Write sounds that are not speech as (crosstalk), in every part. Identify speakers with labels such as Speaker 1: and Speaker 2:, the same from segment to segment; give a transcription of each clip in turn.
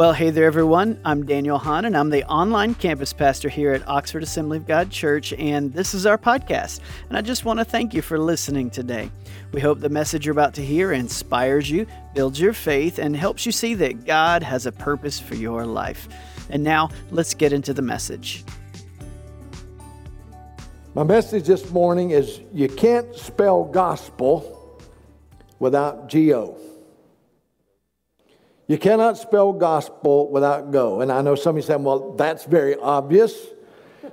Speaker 1: Well, hey there, everyone. I'm Daniel Hahn, and I'm the online campus pastor here at Oxford Assembly of God Church, and this is our podcast. And I just want to thank you for listening today. We hope the message you're about to hear inspires you, builds your faith, and helps you see that God has a purpose for your life. And now, let's get into the message.
Speaker 2: My message this morning is you can't spell gospel without G O. You cannot spell gospel without go. And I know some of you saying, well, that's very obvious.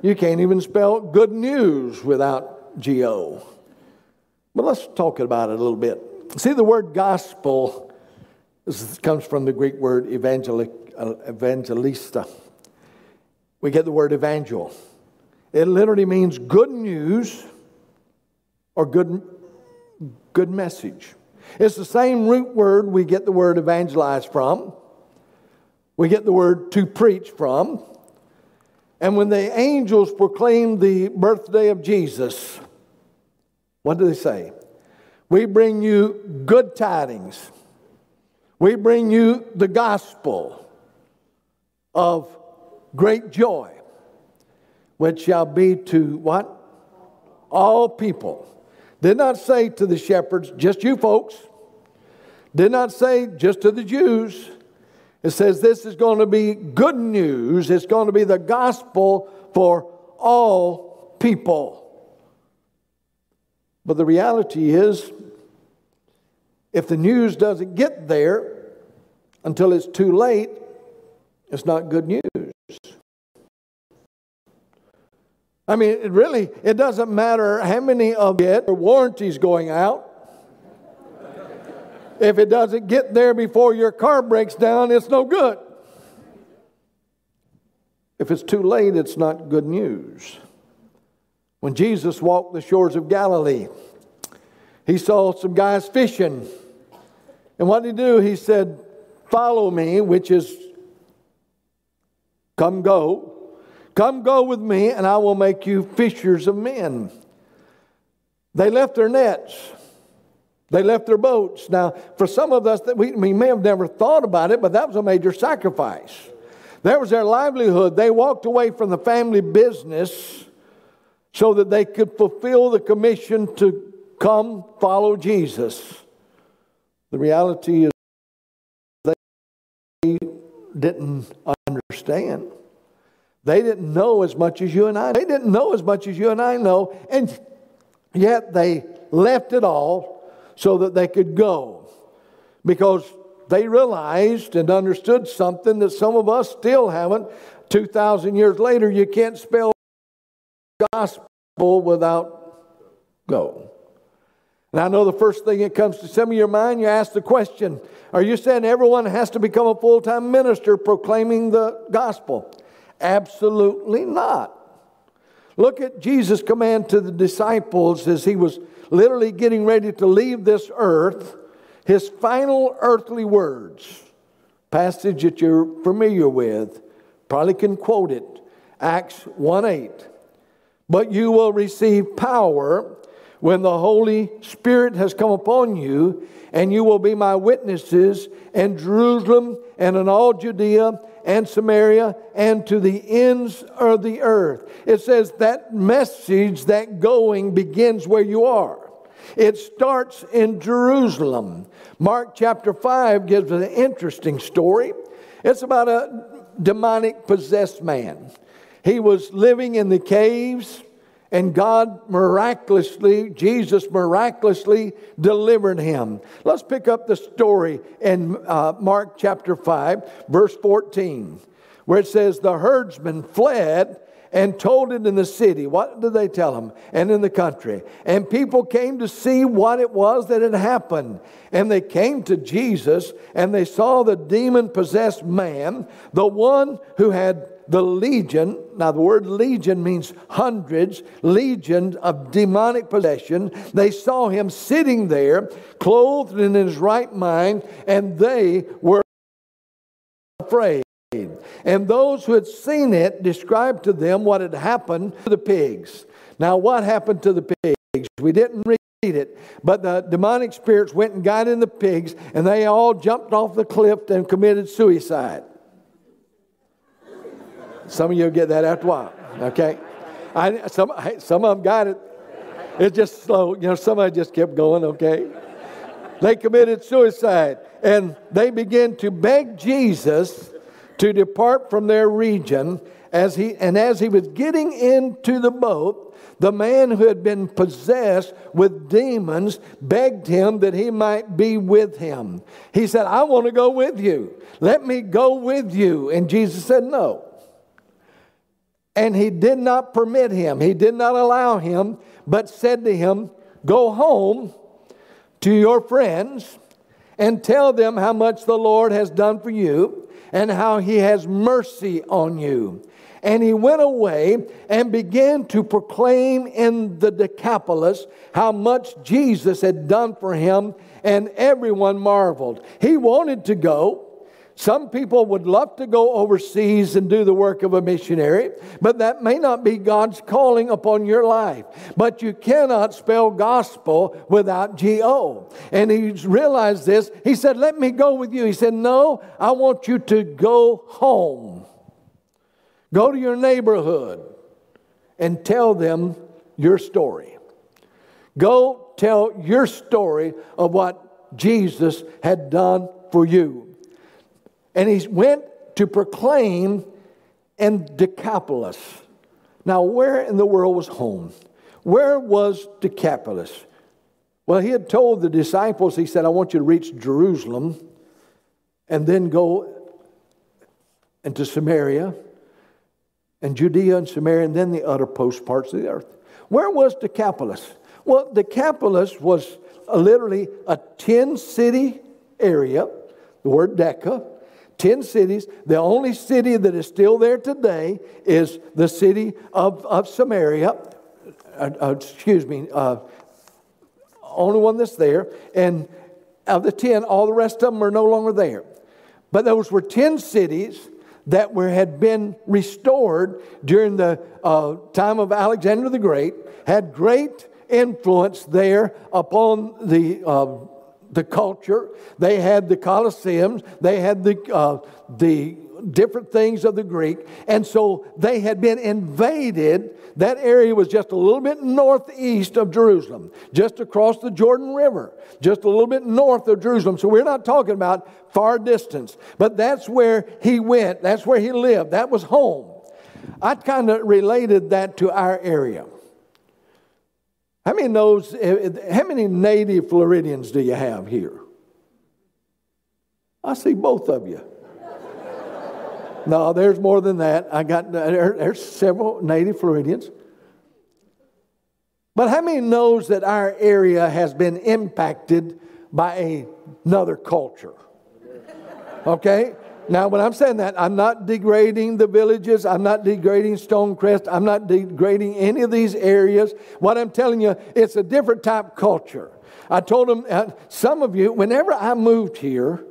Speaker 2: You can't even spell good news without G O. But let's talk about it a little bit. See, the word gospel comes from the Greek word uh, evangelista. We get the word evangel. It literally means good news or good, good message. It's the same root word we get the word evangelize from. We get the word to preach from. And when the angels proclaimed the birthday of Jesus, what do they say? We bring you good tidings. We bring you the gospel of great joy, which shall be to what? All people. Did not say to the shepherds, just you folks. Did not say just to the Jews. It says this is going to be good news. It's going to be the gospel for all people. But the reality is, if the news doesn't get there until it's too late, it's not good news. I mean, it really, it doesn't matter how many of it warranties going out. If it doesn't get there before your car breaks down, it's no good. If it's too late, it's not good news. When Jesus walked the shores of Galilee, he saw some guys fishing. And what did he do? He said, Follow me, which is come go. Come go with me, and I will make you fishers of men. They left their nets. They left their boats. Now, for some of us, that we, we may have never thought about it, but that was a major sacrifice. That was their livelihood. They walked away from the family business so that they could fulfill the commission to come follow Jesus. The reality is they didn't understand. They didn't know as much as you and I. They didn't know as much as you and I know, and yet they left it all so that they could go. Because they realized and understood something that some of us still haven't. 2,000 years later, you can't spell gospel without go. And I know the first thing that comes to some of your mind, you ask the question Are you saying everyone has to become a full time minister proclaiming the gospel? Absolutely not. Look at Jesus' command to the disciples as he was literally getting ready to leave this earth, his final earthly words, passage that you're familiar with, probably can quote it, Acts 1 8. But you will receive power when the Holy Spirit has come upon you, and you will be my witnesses in Jerusalem and in all Judea and Samaria and to the ends of the earth. It says that message, that going begins where you are. It starts in Jerusalem. Mark chapter 5 gives an interesting story. It's about a demonic possessed man. He was living in the caves, and God miraculously, Jesus miraculously delivered him. Let's pick up the story in uh, Mark chapter 5, verse 14, where it says, The herdsman fled and told it in the city. What did they tell him? And in the country. And people came to see what it was that had happened. And they came to Jesus and they saw the demon possessed man, the one who had the legion. Now, the word legion means hundreds, legion of demonic possession. They saw him sitting there, clothed in his right mind, and they were afraid. And those who had seen it described to them what had happened to the pigs. Now, what happened to the pigs? We didn't read it, but the demonic spirits went and got in the pigs, and they all jumped off the cliff and committed suicide. Some of you get that after a while, okay? I, some, some of them got it. It's just slow. You know, somebody just kept going, okay? They committed suicide and they began to beg Jesus to depart from their region as he and as he was getting into the boat the man who had been possessed with demons begged him that he might be with him. He said, I want to go with you. Let me go with you. And Jesus said, No. And he did not permit him, he did not allow him, but said to him, Go home to your friends and tell them how much the Lord has done for you and how he has mercy on you. And he went away and began to proclaim in the Decapolis how much Jesus had done for him, and everyone marveled. He wanted to go, some people would love to go overseas and do the work of a missionary, but that may not be God's calling upon your life. But you cannot spell gospel without G O. And he realized this. He said, Let me go with you. He said, No, I want you to go home. Go to your neighborhood and tell them your story. Go tell your story of what Jesus had done for you. And he went to proclaim in Decapolis. Now, where in the world was home? Where was Decapolis? Well, he had told the disciples, he said, I want you to reach Jerusalem and then go into Samaria and Judea and Samaria and then the uttermost parts of the earth. Where was Decapolis? Well, Decapolis was literally a 10 city area, the word Deca, 10 cities. The only city that is still there today is the city of, of Samaria. Uh, uh, excuse me, uh, only one that's there. And of the 10, all the rest of them are no longer there. But those were 10 cities that were, had been restored during the uh, time of Alexander the Great, had great influence there upon the uh, the culture. They had the Colosseums. They had the, uh, the different things of the Greek. And so they had been invaded. That area was just a little bit northeast of Jerusalem, just across the Jordan River, just a little bit north of Jerusalem. So we're not talking about far distance, but that's where he went. That's where he lived. That was home. I kind of related that to our area. How many knows? Eh, eh, how many native Floridians do you have here? I see both of you. (laughs) no, there's more than that. I got there, there's several native Floridians. But how many knows that our area has been impacted by another culture? Okay? Now, when I'm saying that, I'm not degrading the villages. I'm not degrading Stonecrest. I'm not degrading any of these areas. What I'm telling you, it's a different type culture. I told them, uh, some of you, whenever I moved here,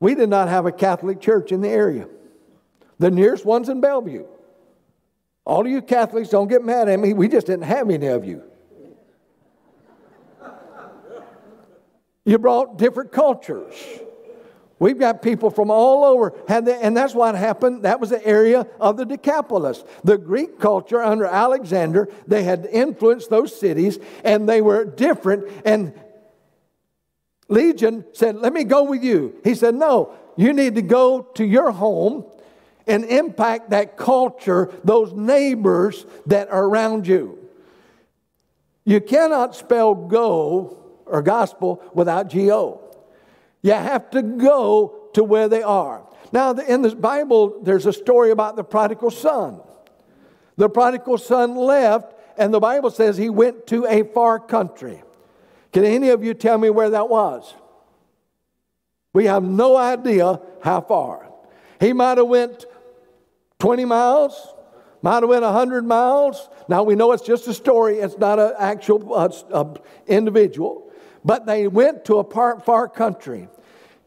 Speaker 2: we did not have a Catholic church in the area. The nearest one's in Belleview. All of you Catholics, don't get mad at me. We just didn't have any of you. You brought different cultures. We've got people from all over, and that's what happened. That was the area of the Decapolis. The Greek culture under Alexander, they had influenced those cities, and they were different. And Legion said, Let me go with you. He said, No, you need to go to your home and impact that culture, those neighbors that are around you. You cannot spell go or gospel without G O. You have to go to where they are. Now, in the Bible, there's a story about the prodigal son. The prodigal son left, and the Bible says he went to a far country. Can any of you tell me where that was? We have no idea how far. He might have went 20 miles, might have went 100 miles. Now we know it's just a story, it's not an actual uh, uh, individual. But they went to a far, far country.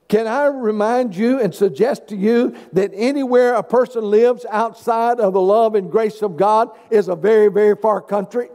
Speaker 2: Can I remind you and suggest to you that anywhere a person lives outside of the love and grace of God is a very, very far country?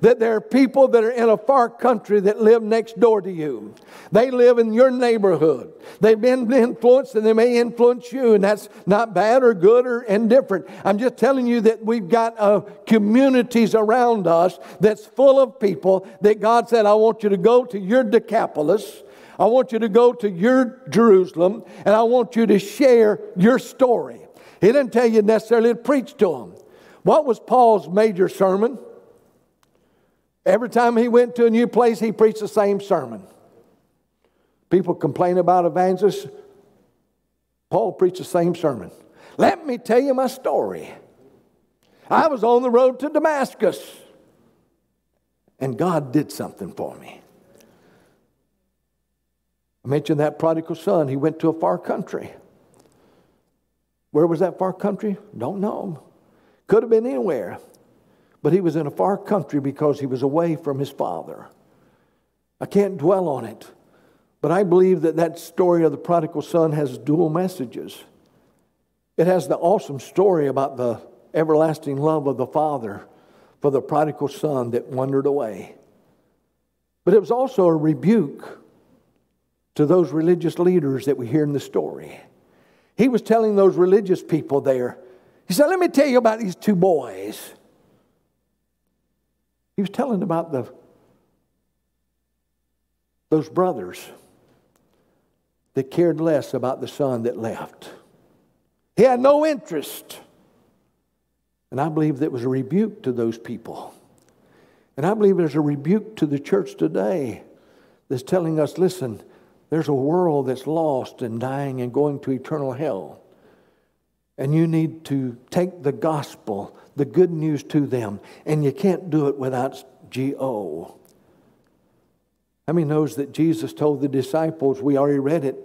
Speaker 2: that there are people that are in a far country that live next door to you. They live in your neighborhood. They've been influenced and they may influence you, and that's not bad or good or indifferent. I'm just telling you that we've got uh, communities around us that's full of people that God said, I want you to go to your Decapolis. I want you to go to your Jerusalem, and I want you to share your story. He didn't tell you necessarily to preach to them. What was Paul's major sermon? Every time he went to a new place, he preached the same sermon. People complain about evangelists. Paul preached the same sermon. Let me tell you my story. I was on the road to Damascus, and God did something for me. Mentioned that prodigal son. He went to a far country. Where was that far country? Don't know. Could have been anywhere. But he was in a far country because he was away from his father. I can't dwell on it. But I believe that that story of the prodigal son has dual messages. It has the awesome story about the everlasting love of the father for the prodigal son that wandered away. But it was also a rebuke to those religious leaders that we hear in the story. He was telling those religious people there, he said, Let me tell you about these two boys. He was telling about the, those brothers that cared less about the son that left. He had no interest. And I believe that was a rebuke to those people. And I believe there's a rebuke to the church today that's telling us listen, there's a world that's lost and dying and going to eternal hell. And you need to take the gospel, the good news to them. And you can't do it without G O. How many knows that Jesus told the disciples, we already read it,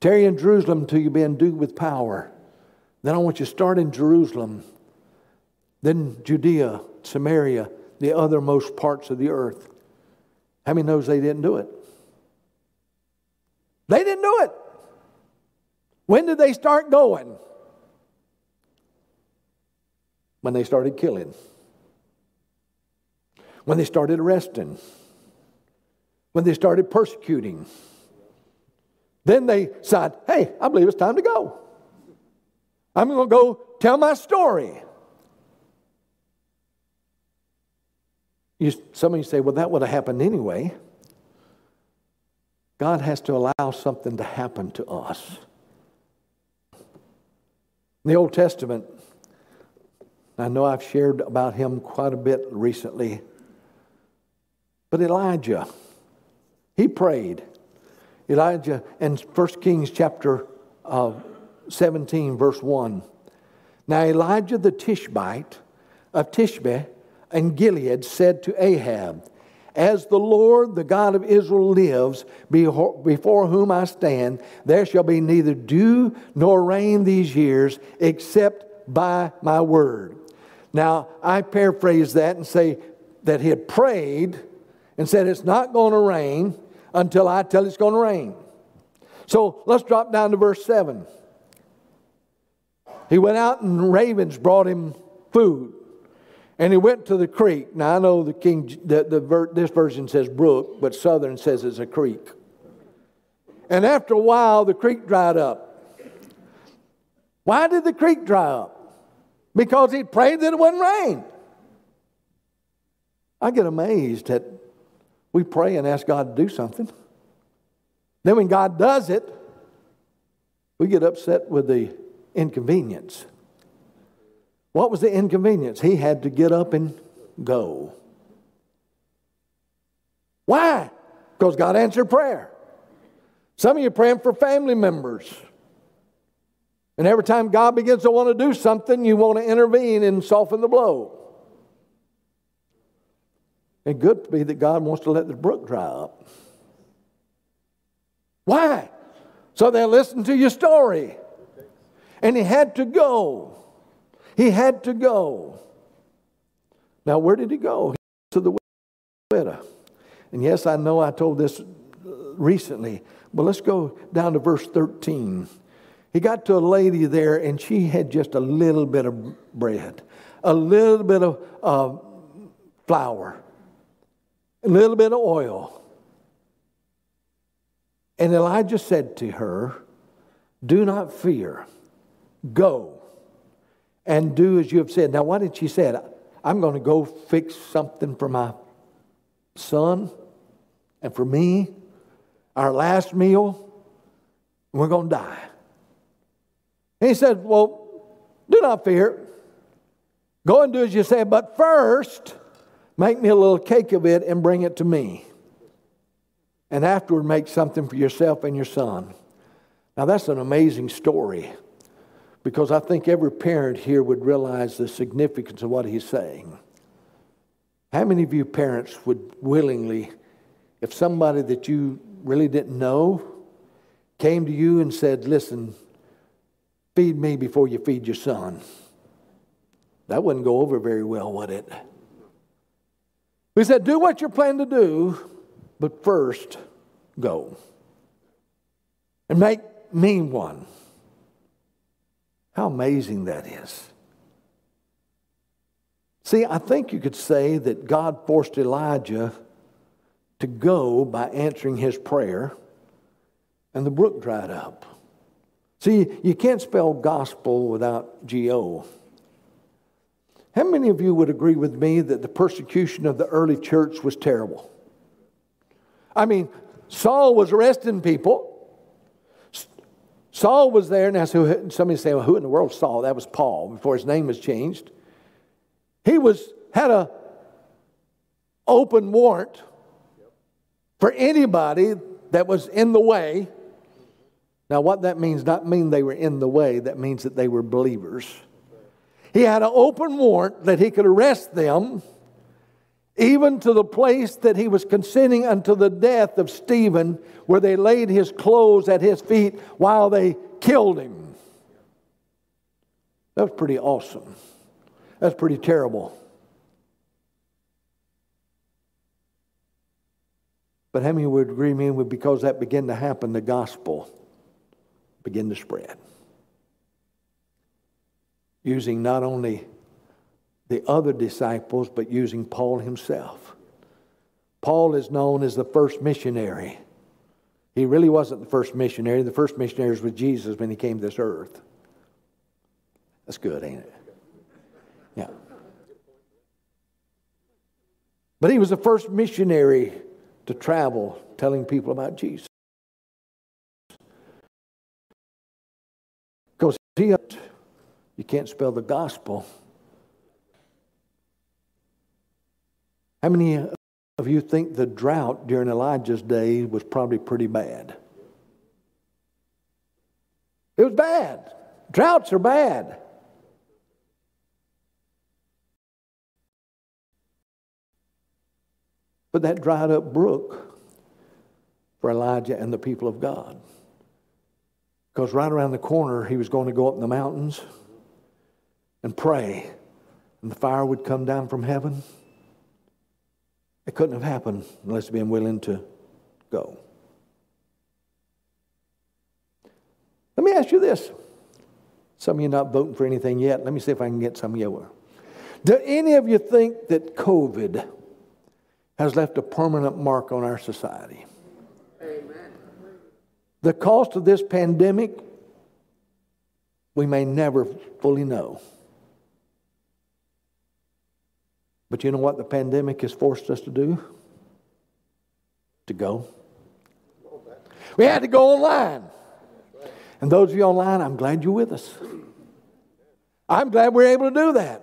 Speaker 2: tarry in Jerusalem until you be endued with power. Then I want you to start in Jerusalem, then Judea, Samaria, the othermost parts of the earth. How many knows they didn't do it? Do it. When did they start going? When they started killing. When they started arresting. When they started persecuting. Then they said, hey, I believe it's time to go. I'm going to go tell my story. You, some of you say, well, that would have happened anyway. God has to allow something to happen to us. In the Old Testament, I know I've shared about him quite a bit recently, but Elijah, he prayed. Elijah in 1 Kings chapter uh, 17, verse 1. Now Elijah the Tishbite of Tishbe and Gilead said to Ahab, as the Lord, the God of Israel, lives, before whom I stand, there shall be neither dew nor rain these years except by my word. Now, I paraphrase that and say that he had prayed and said, It's not going to rain until I tell it's going to rain. So let's drop down to verse 7. He went out and ravens brought him food. And he went to the creek. Now I know the King, the, the, this version says brook, but Southern says it's a creek. And after a while, the creek dried up. Why did the creek dry up? Because he prayed that it wouldn't rain. I get amazed that we pray and ask God to do something. Then when God does it, we get upset with the inconvenience. What was the inconvenience? He had to get up and go. Why? Because God answered prayer. Some of you praying for family members. And every time God begins to want to do something, you want to intervene and soften the blow. It could be that God wants to let the brook dry up. Why? So they'll listen to your story. And he had to go. He had to go. Now, where did he go? To the widow. And yes, I know I told this recently, but let's go down to verse 13. He got to a lady there, and she had just a little bit of bread, a little bit of uh, flour, a little bit of oil. And Elijah said to her, Do not fear. Go and do as you have said. Now, what did she say? I'm going to go fix something for my son and for me, our last meal, we're going to die. And he said, Well, do not fear. Go and do as you say, but first, make me a little cake of it and bring it to me. And afterward, make something for yourself and your son. Now, that's an amazing story because I think every parent here would realize the significance of what he's saying. How many of you parents would willingly, if somebody that you really didn't know came to you and said, Listen, feed me before you feed your son? That wouldn't go over very well, would it? We said, Do what you're planning to do, but first go. And make me one. How amazing that is. See, I think you could say that God forced Elijah to go by answering his prayer, and the brook dried up. See, you can't spell gospel without G-O. How many of you would agree with me that the persecution of the early church was terrible? I mean, Saul was arresting people. Saul was there. Now, so somebody say, well, who in the world Saul? That was Paul before his name was changed. He was had a open warrant for anybody that was in the way. Now, what that means, not mean they were in the way, that means that they were believers. He had an open warrant that he could arrest them, even to the place that he was consenting unto the death of Stephen where they laid his clothes at his feet while they killed him. That was pretty awesome. That's pretty terrible. But how many would agree with me because that began to happen, the gospel began to spread? Using not only the other disciples, but using Paul himself. Paul is known as the first missionary. He really wasn't the first missionary. The first missionary was with Jesus when he came to this earth. That's good, ain't it? Yeah. But he was the first missionary to travel telling people about Jesus. Because he, you can't spell the gospel. How many of you think the drought during Elijah's day was probably pretty bad? It was bad. Droughts are bad. But that dried up brook for Elijah and the people of God. Because right around the corner, he was going to go up in the mountains and pray, and the fire would come down from heaven it couldn't have happened unless being willing to go. Let me ask you this. Some of you not voting for anything yet. Let me see if I can get some of you. Do any of you think that COVID has left a permanent mark on our society? Amen. The cost of this pandemic, we may never fully know. But you know what the pandemic has forced us to do? To go. We had to go online. And those of you online, I'm glad you're with us. I'm glad we're able to do that.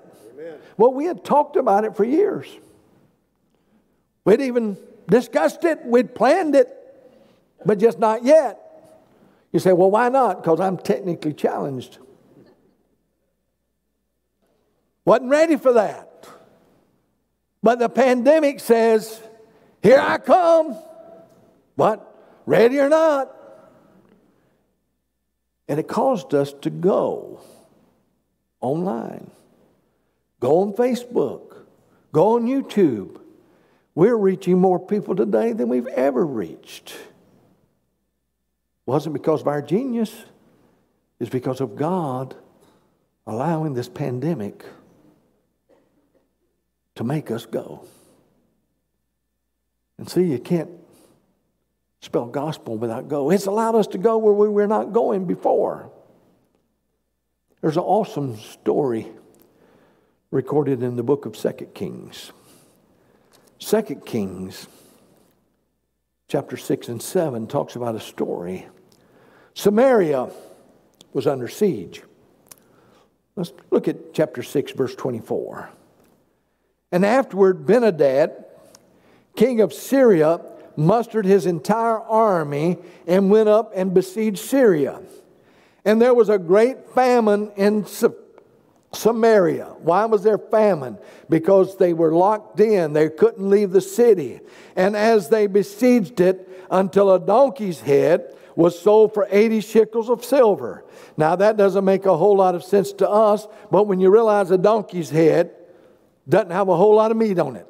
Speaker 2: Well, we had talked about it for years. We'd even discussed it, we'd planned it, but just not yet. You say, well, why not? Because I'm technically challenged. Wasn't ready for that. But the pandemic says, Here I come. What? Ready or not? And it caused us to go online, go on Facebook, go on YouTube. We're reaching more people today than we've ever reached. Wasn't because of our genius, it's because of God allowing this pandemic to make us go. And see, you can't spell gospel without go. It's allowed us to go where we were not going before. There's an awesome story recorded in the book of Second Kings. Second Kings, chapter 6 and 7, talks about a story. Samaria was under siege. Let's look at chapter 6, verse 24. And afterward, Ben-Hadad, king of Syria, mustered his entire army and went up and besieged Syria. And there was a great famine in Samaria. Why was there famine? Because they were locked in. They couldn't leave the city. And as they besieged it until a donkey's head was sold for 80 shekels of silver. Now, that doesn't make a whole lot of sense to us, but when you realize a donkey's head doesn't have a whole lot of meat on it,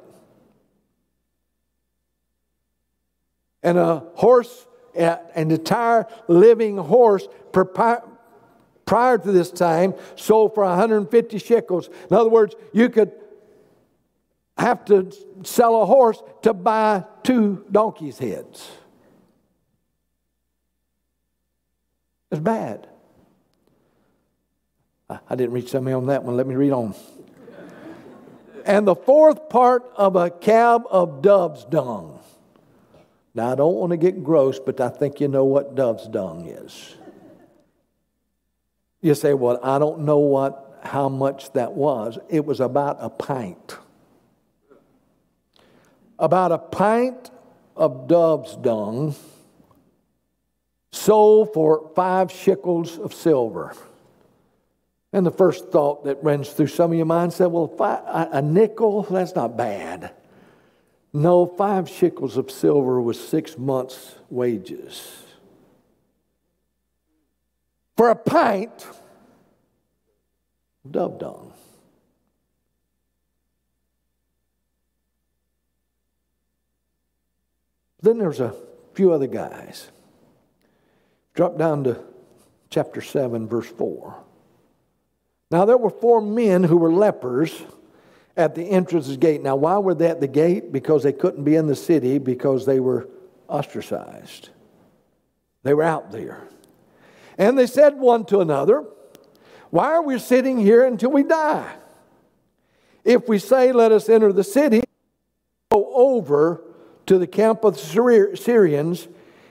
Speaker 2: and a horse, an entire living horse, prior to this time, sold for 150 shekels. In other words, you could have to sell a horse to buy two donkeys' heads. It's bad. I didn't read something on that one. Let me read on. And the fourth part of a cab of dove's dung. Now, I don't want to get gross, but I think you know what dove's dung is. You say, well, I don't know what, how much that was. It was about a pint. About a pint of dove's dung sold for five shekels of silver. And the first thought that runs through some of your minds said, well, five, a nickel, that's not bad. No, five shekels of silver was six months' wages. For a pint of dove dung. Then there's a few other guys. Drop down to chapter 7, verse 4. Now there were four men who were lepers at the entrance of the gate. Now, why were they at the gate? Because they couldn't be in the city because they were ostracized. They were out there. And they said one to another, Why are we sitting here until we die? If we say, Let us enter the city, go over to the camp of the Syrians.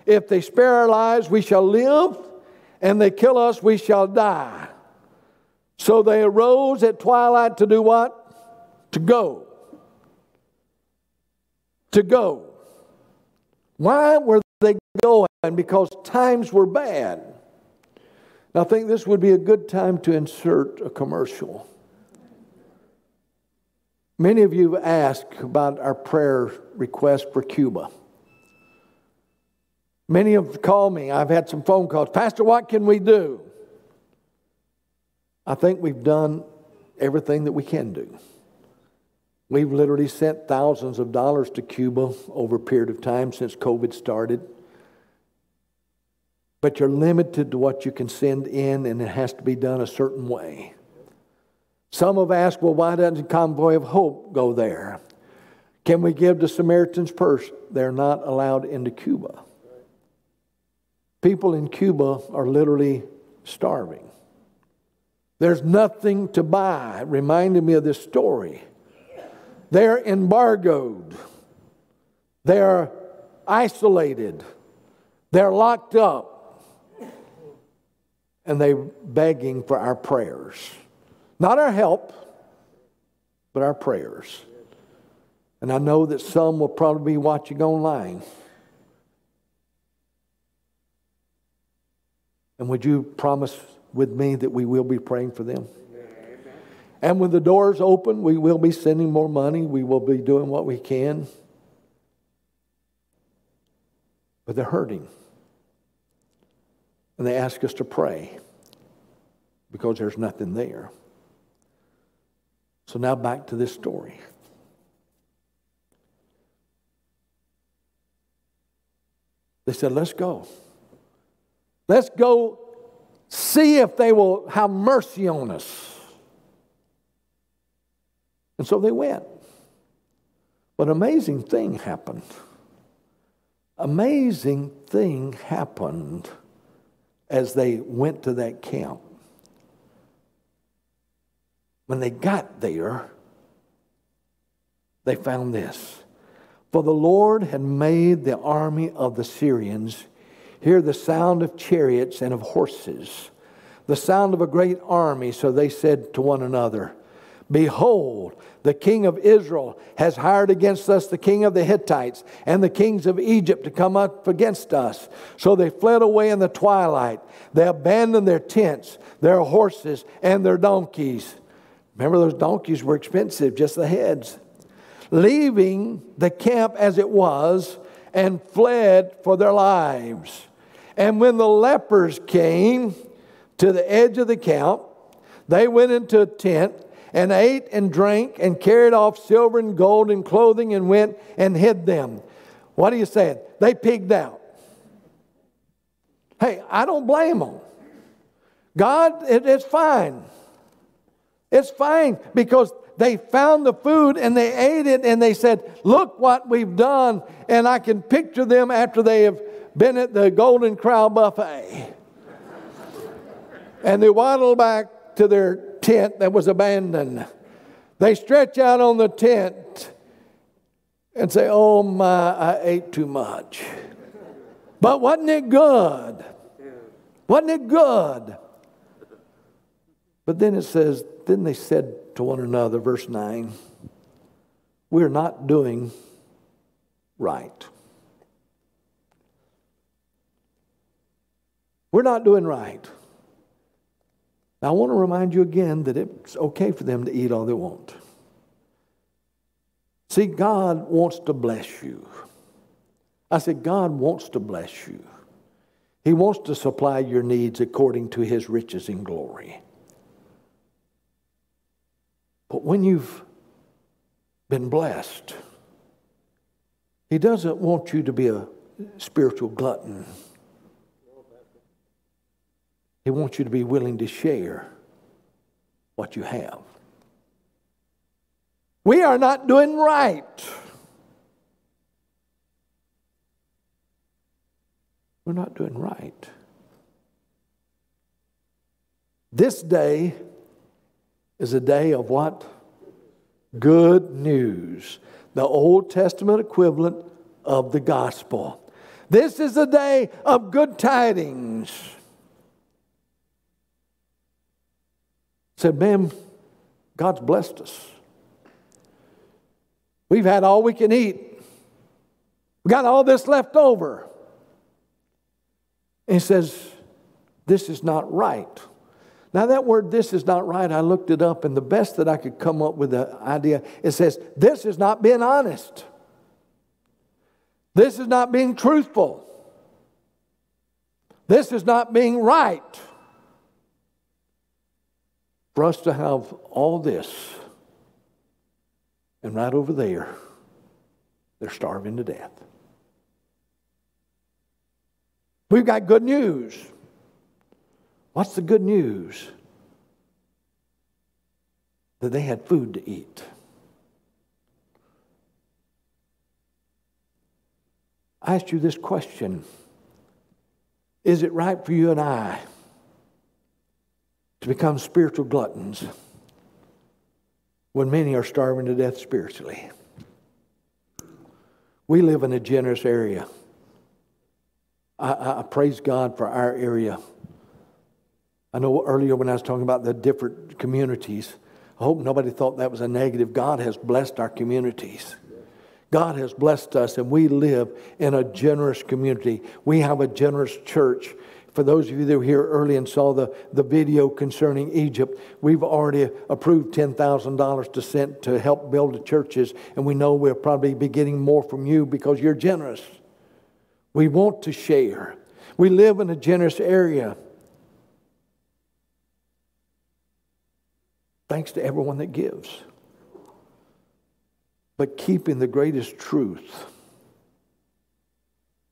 Speaker 2: If they spare our lives, we shall live, and they kill us, we shall die. So they arose at twilight to do what? to go. To go. Why were they going? Because times were bad. Now, I think this would be a good time to insert a commercial. Many of you asked about our prayer request for Cuba. Many have called me. I've had some phone calls. Pastor, what can we do? I think we've done everything that we can do. We've literally sent thousands of dollars to Cuba over a period of time since COVID started. But you're limited to what you can send in, and it has to be done a certain way. Some have asked, well, why doesn't Convoy of Hope go there? Can we give the Samaritan's Purse? They're not allowed into Cuba. People in Cuba are literally starving. There's nothing to buy. It reminded me of this story. They're embargoed. They're isolated. They're locked up. And they're begging for our prayers. Not our help, but our prayers. And I know that some will probably be watching online. And would you promise with me that we will be praying for them? And when the doors open, we will be sending more money. We will be doing what we can. But they're hurting. And they ask us to pray because there's nothing there. So now back to this story. They said, Let's go. Let's go see if they will have mercy on us. And so they went. But amazing thing happened. amazing thing happened as they went to that camp. When they got there, they found this. For the Lord had made the army of the Syrians hear the sound of chariots and of horses, the sound of a great army. So they said to one another, Behold, the king of Israel has hired against us the king of the Hittites and the kings of Egypt to come up against us. So they fled away in the twilight. They abandoned their tents, their horses, and their donkeys. Remember, those donkeys were expensive, just the heads. Leaving the camp as it was and fled for their lives. And when the lepers came to the edge of the camp, they went into a tent and ate and drank and carried off silver and gold and clothing and went and hid them. What are you saying? They pigged out. Hey, I don't blame them. God, it, it's fine. It's fine because they found the food and they ate it and they said, Look what we've done. And I can picture them after they have been at the Golden Corral buffet. and they waddle back to their tent that was abandoned. They stretch out on the tent and say, Oh my, I ate too much. But wasn't it good? Wasn't it good? But then it says, Then they said to one another, verse 9, We're not doing right. We're not doing right. Now, I want to remind you again that it's okay for them to eat all they want. See, God wants to bless you. I said, God wants to bless you. He wants to supply your needs according to his riches in glory. But when you've been blessed, he doesn't want you to be a spiritual glutton. He wants you to be willing to share what you have. We are not doing right. We're not doing right. This day is a day of what? Good news. The Old Testament equivalent of the gospel. This is a day of good tidings. Said, Ma'am, God's blessed us. We've had all we can eat. We got all this left over. And he says, This is not right. Now, that word, this is not right, I looked it up, and the best that I could come up with the idea, it says, This is not being honest. This is not being truthful. This is not being right for us to have all this, and right over there, they're starving to death. We've got good news. What's the good news? That they had food to eat. I asked you this question Is it right for you and I? To become spiritual gluttons when many are starving to death spiritually. We live in a generous area. I, I, praise God for our area. I know earlier when I was talking about the different communities, I hope nobody thought that was a negative. God has blessed our communities. God has blessed us, and we live in a generous community. We have a generous church for those of you that were here early and saw the, the video concerning Egypt, we've already approved $10,000 to send to help build the churches, and we know we'll probably be getting more from you because you're generous. We want to share. We live in a generous area. Thanks to everyone that gives. But keeping the greatest truth.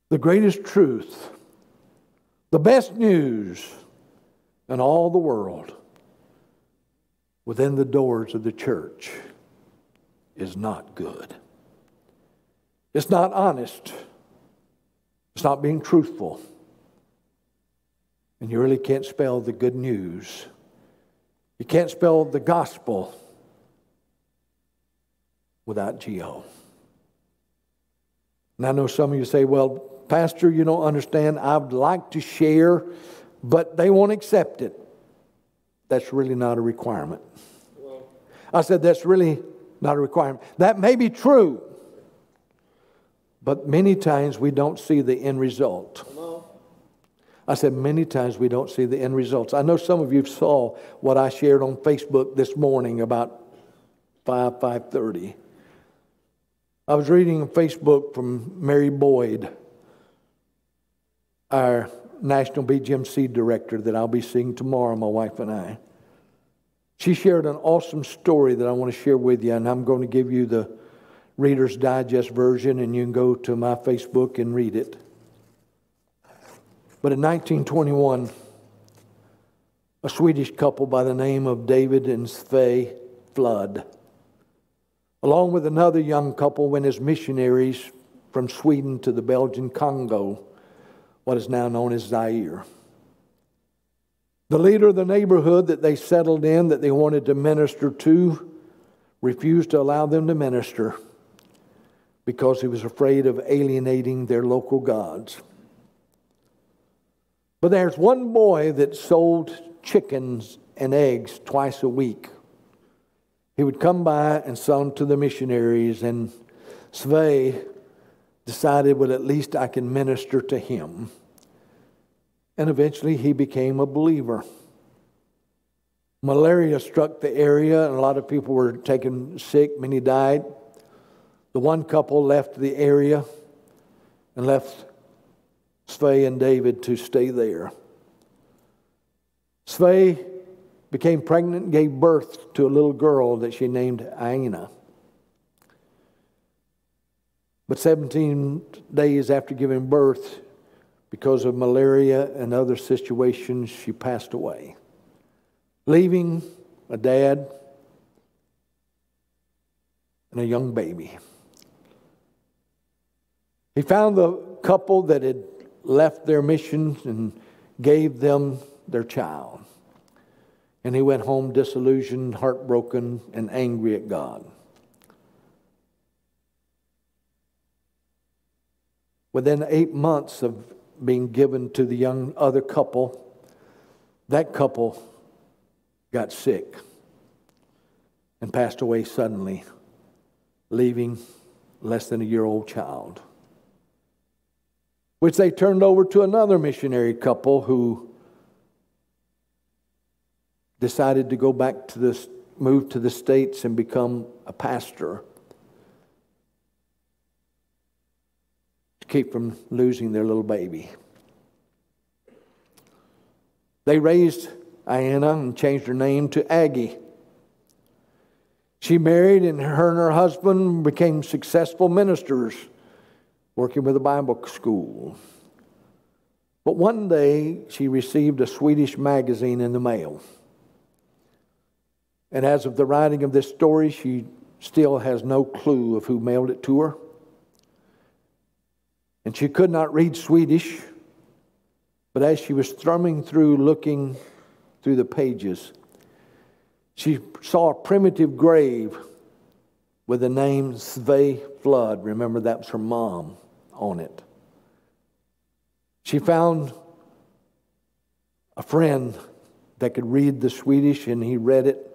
Speaker 2: The greatest truth the best news in all the world within the doors of the church is not good. It's not honest. It's not being truthful. And you really can't spell the good news. You can't spell the gospel without G O. And I know some of you say, well, Pastor, you don't understand. I'd like to share, but they won't accept it. That's really not a requirement. I said, that's really not a requirement. That may be true, but many times we don't see the end result. I said many times we don't see the end results. I know some of you saw what I shared on Facebook this morning about 5 5:30. I was reading on Facebook from Mary Boyd, our National BGMC director that I'll be seeing tomorrow, my wife and I. She shared an awesome story that I want to share with you, and I'm going to give you the Reader's Digest version, and you can go to my Facebook and read it. But in 1921, a Swedish couple by the name of David and Sve Flood, along with another young couple, went as missionaries from Sweden to the Belgian Congo, what is now known as Zaire. The leader of the neighborhood that they settled in, that they wanted to minister to, refused to allow them to minister because he was afraid of alienating their local gods. But there's one boy that sold chickens and eggs twice a week. He would come by and sell them to the missionaries, and Sve decided, well, at least I can minister to him. And eventually he became a believer. Malaria struck the area, and a lot of people were taken sick. Many died. The one couple left the area and left Sve and David to stay there. Sve became pregnant and gave birth to a little girl that she named Aina. But 17 days after giving birth, because of malaria and other situations, she passed away, leaving a dad and a young baby. He found the couple that had left their missions and gave them their child. And he went home disillusioned, heartbroken, and angry at God. Within eight months of being given to the young other couple, that couple got sick and passed away suddenly, leaving less than a year old child. Which they turned over to another missionary couple who decided to go back to this, move to the States and become a pastor. Keep from losing their little baby. They raised Anna and changed her name to Aggie. She married, and her and her husband became successful ministers working with a Bible school. But one day she received a Swedish magazine in the mail. And as of the writing of this story, she still has no clue of who mailed it to her and she could not read Swedish. But as she was thrumming through, looking through the pages, she saw a primitive grave with the name Sve Flood. Remember, that was her mom on it. She found a friend that could read the Swedish, and he read it.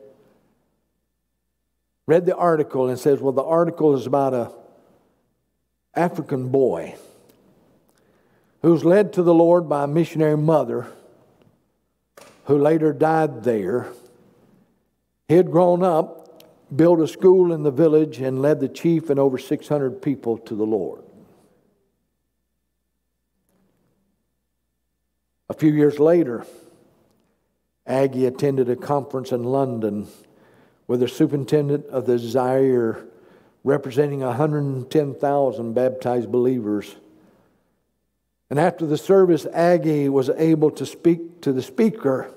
Speaker 2: Read the article and says, Well, the article is about a African boy who was led to the Lord by a missionary mother who later died there. He had grown up, built a school in the village, and led the chief and over 600 people to the Lord. A few years later, Aggie attended a conference in London with the superintendent of the Zaire, representing 110,000 baptized believers and after the service, Aggie was able to speak to the speaker.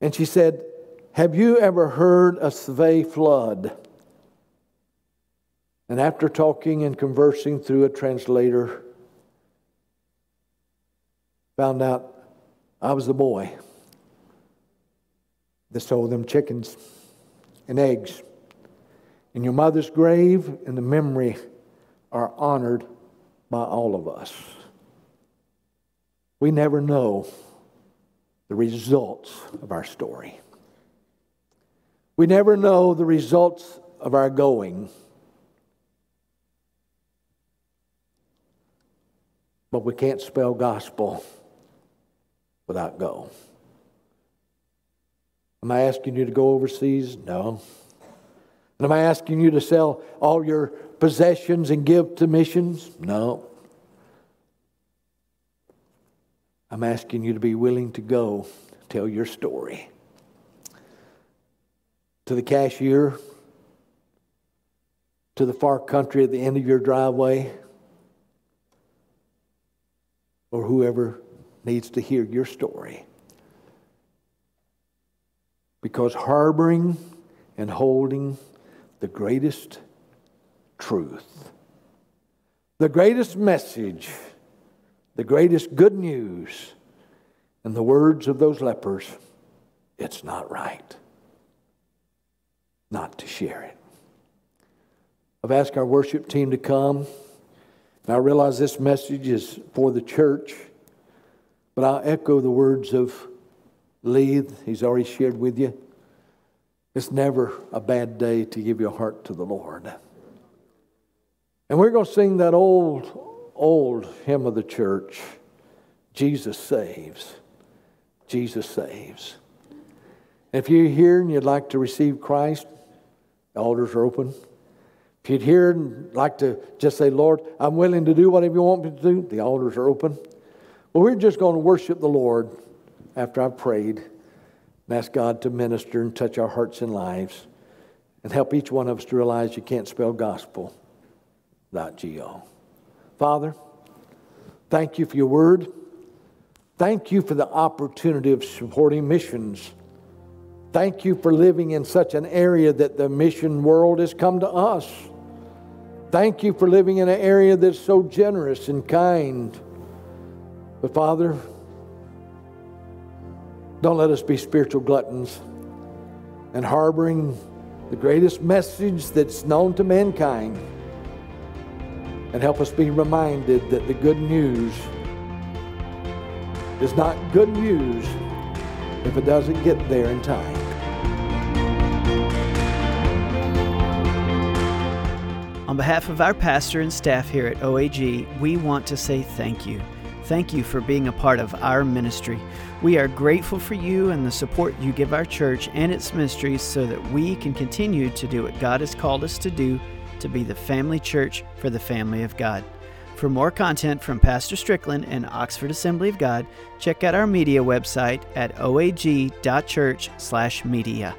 Speaker 2: And she said, Have you ever heard of Sve flood? And after talking and conversing through a translator, found out I was the boy that sold them chickens and eggs. And your mother's grave and the memory are honored by all of us. We never know the results of our story. We never know the results of our going. But we can't spell gospel without go. Am I asking you to go overseas? No. And am I asking you to sell all your possessions and give to missions? No. I'm asking you to be willing to go tell your story. To the cashier, to the far country at the end of your driveway, or whoever needs to hear your story. Because harboring and holding the greatest truth, the greatest message, the greatest good news, in the words of those lepers, it's not right not to share it. I've asked our worship team to come. And I realize this message is for the church, but I'll echo the words of Leith. He's already shared with you. It's never a bad day to give your heart to the Lord. And we're going to sing that old, old hymn of the church Jesus saves. Jesus saves. If you're here and you'd like to receive Christ, the altars are open. If you'd hear and like to just say, Lord, I'm willing to do whatever you want me to do, the altars are open. Well, we're just going to worship the Lord after I've prayed and ask God to minister and touch our hearts and lives and help each one of us to realize you can't spell gospel without G-O. Father, thank you for your word. Thank you for the opportunity of supporting missions. Thank you for living in such an area that the mission world has come to us. Thank you for living in an area that's so generous and kind. But Father, don't let us be spiritual gluttons and harboring the greatest message that's known to mankind. And help us be reminded that the good news is not good news if it doesn't get there in time.
Speaker 1: On behalf of our pastor and staff here at OAG, we want to say thank you. Thank you for being a part of our ministry. We are grateful for you and the support you give our church and its ministries so that we can continue to do what God has called us to do to be the family church for the family of God. For more content from Pastor Strickland and Oxford Assembly of God, check out our media website at oag.church/media.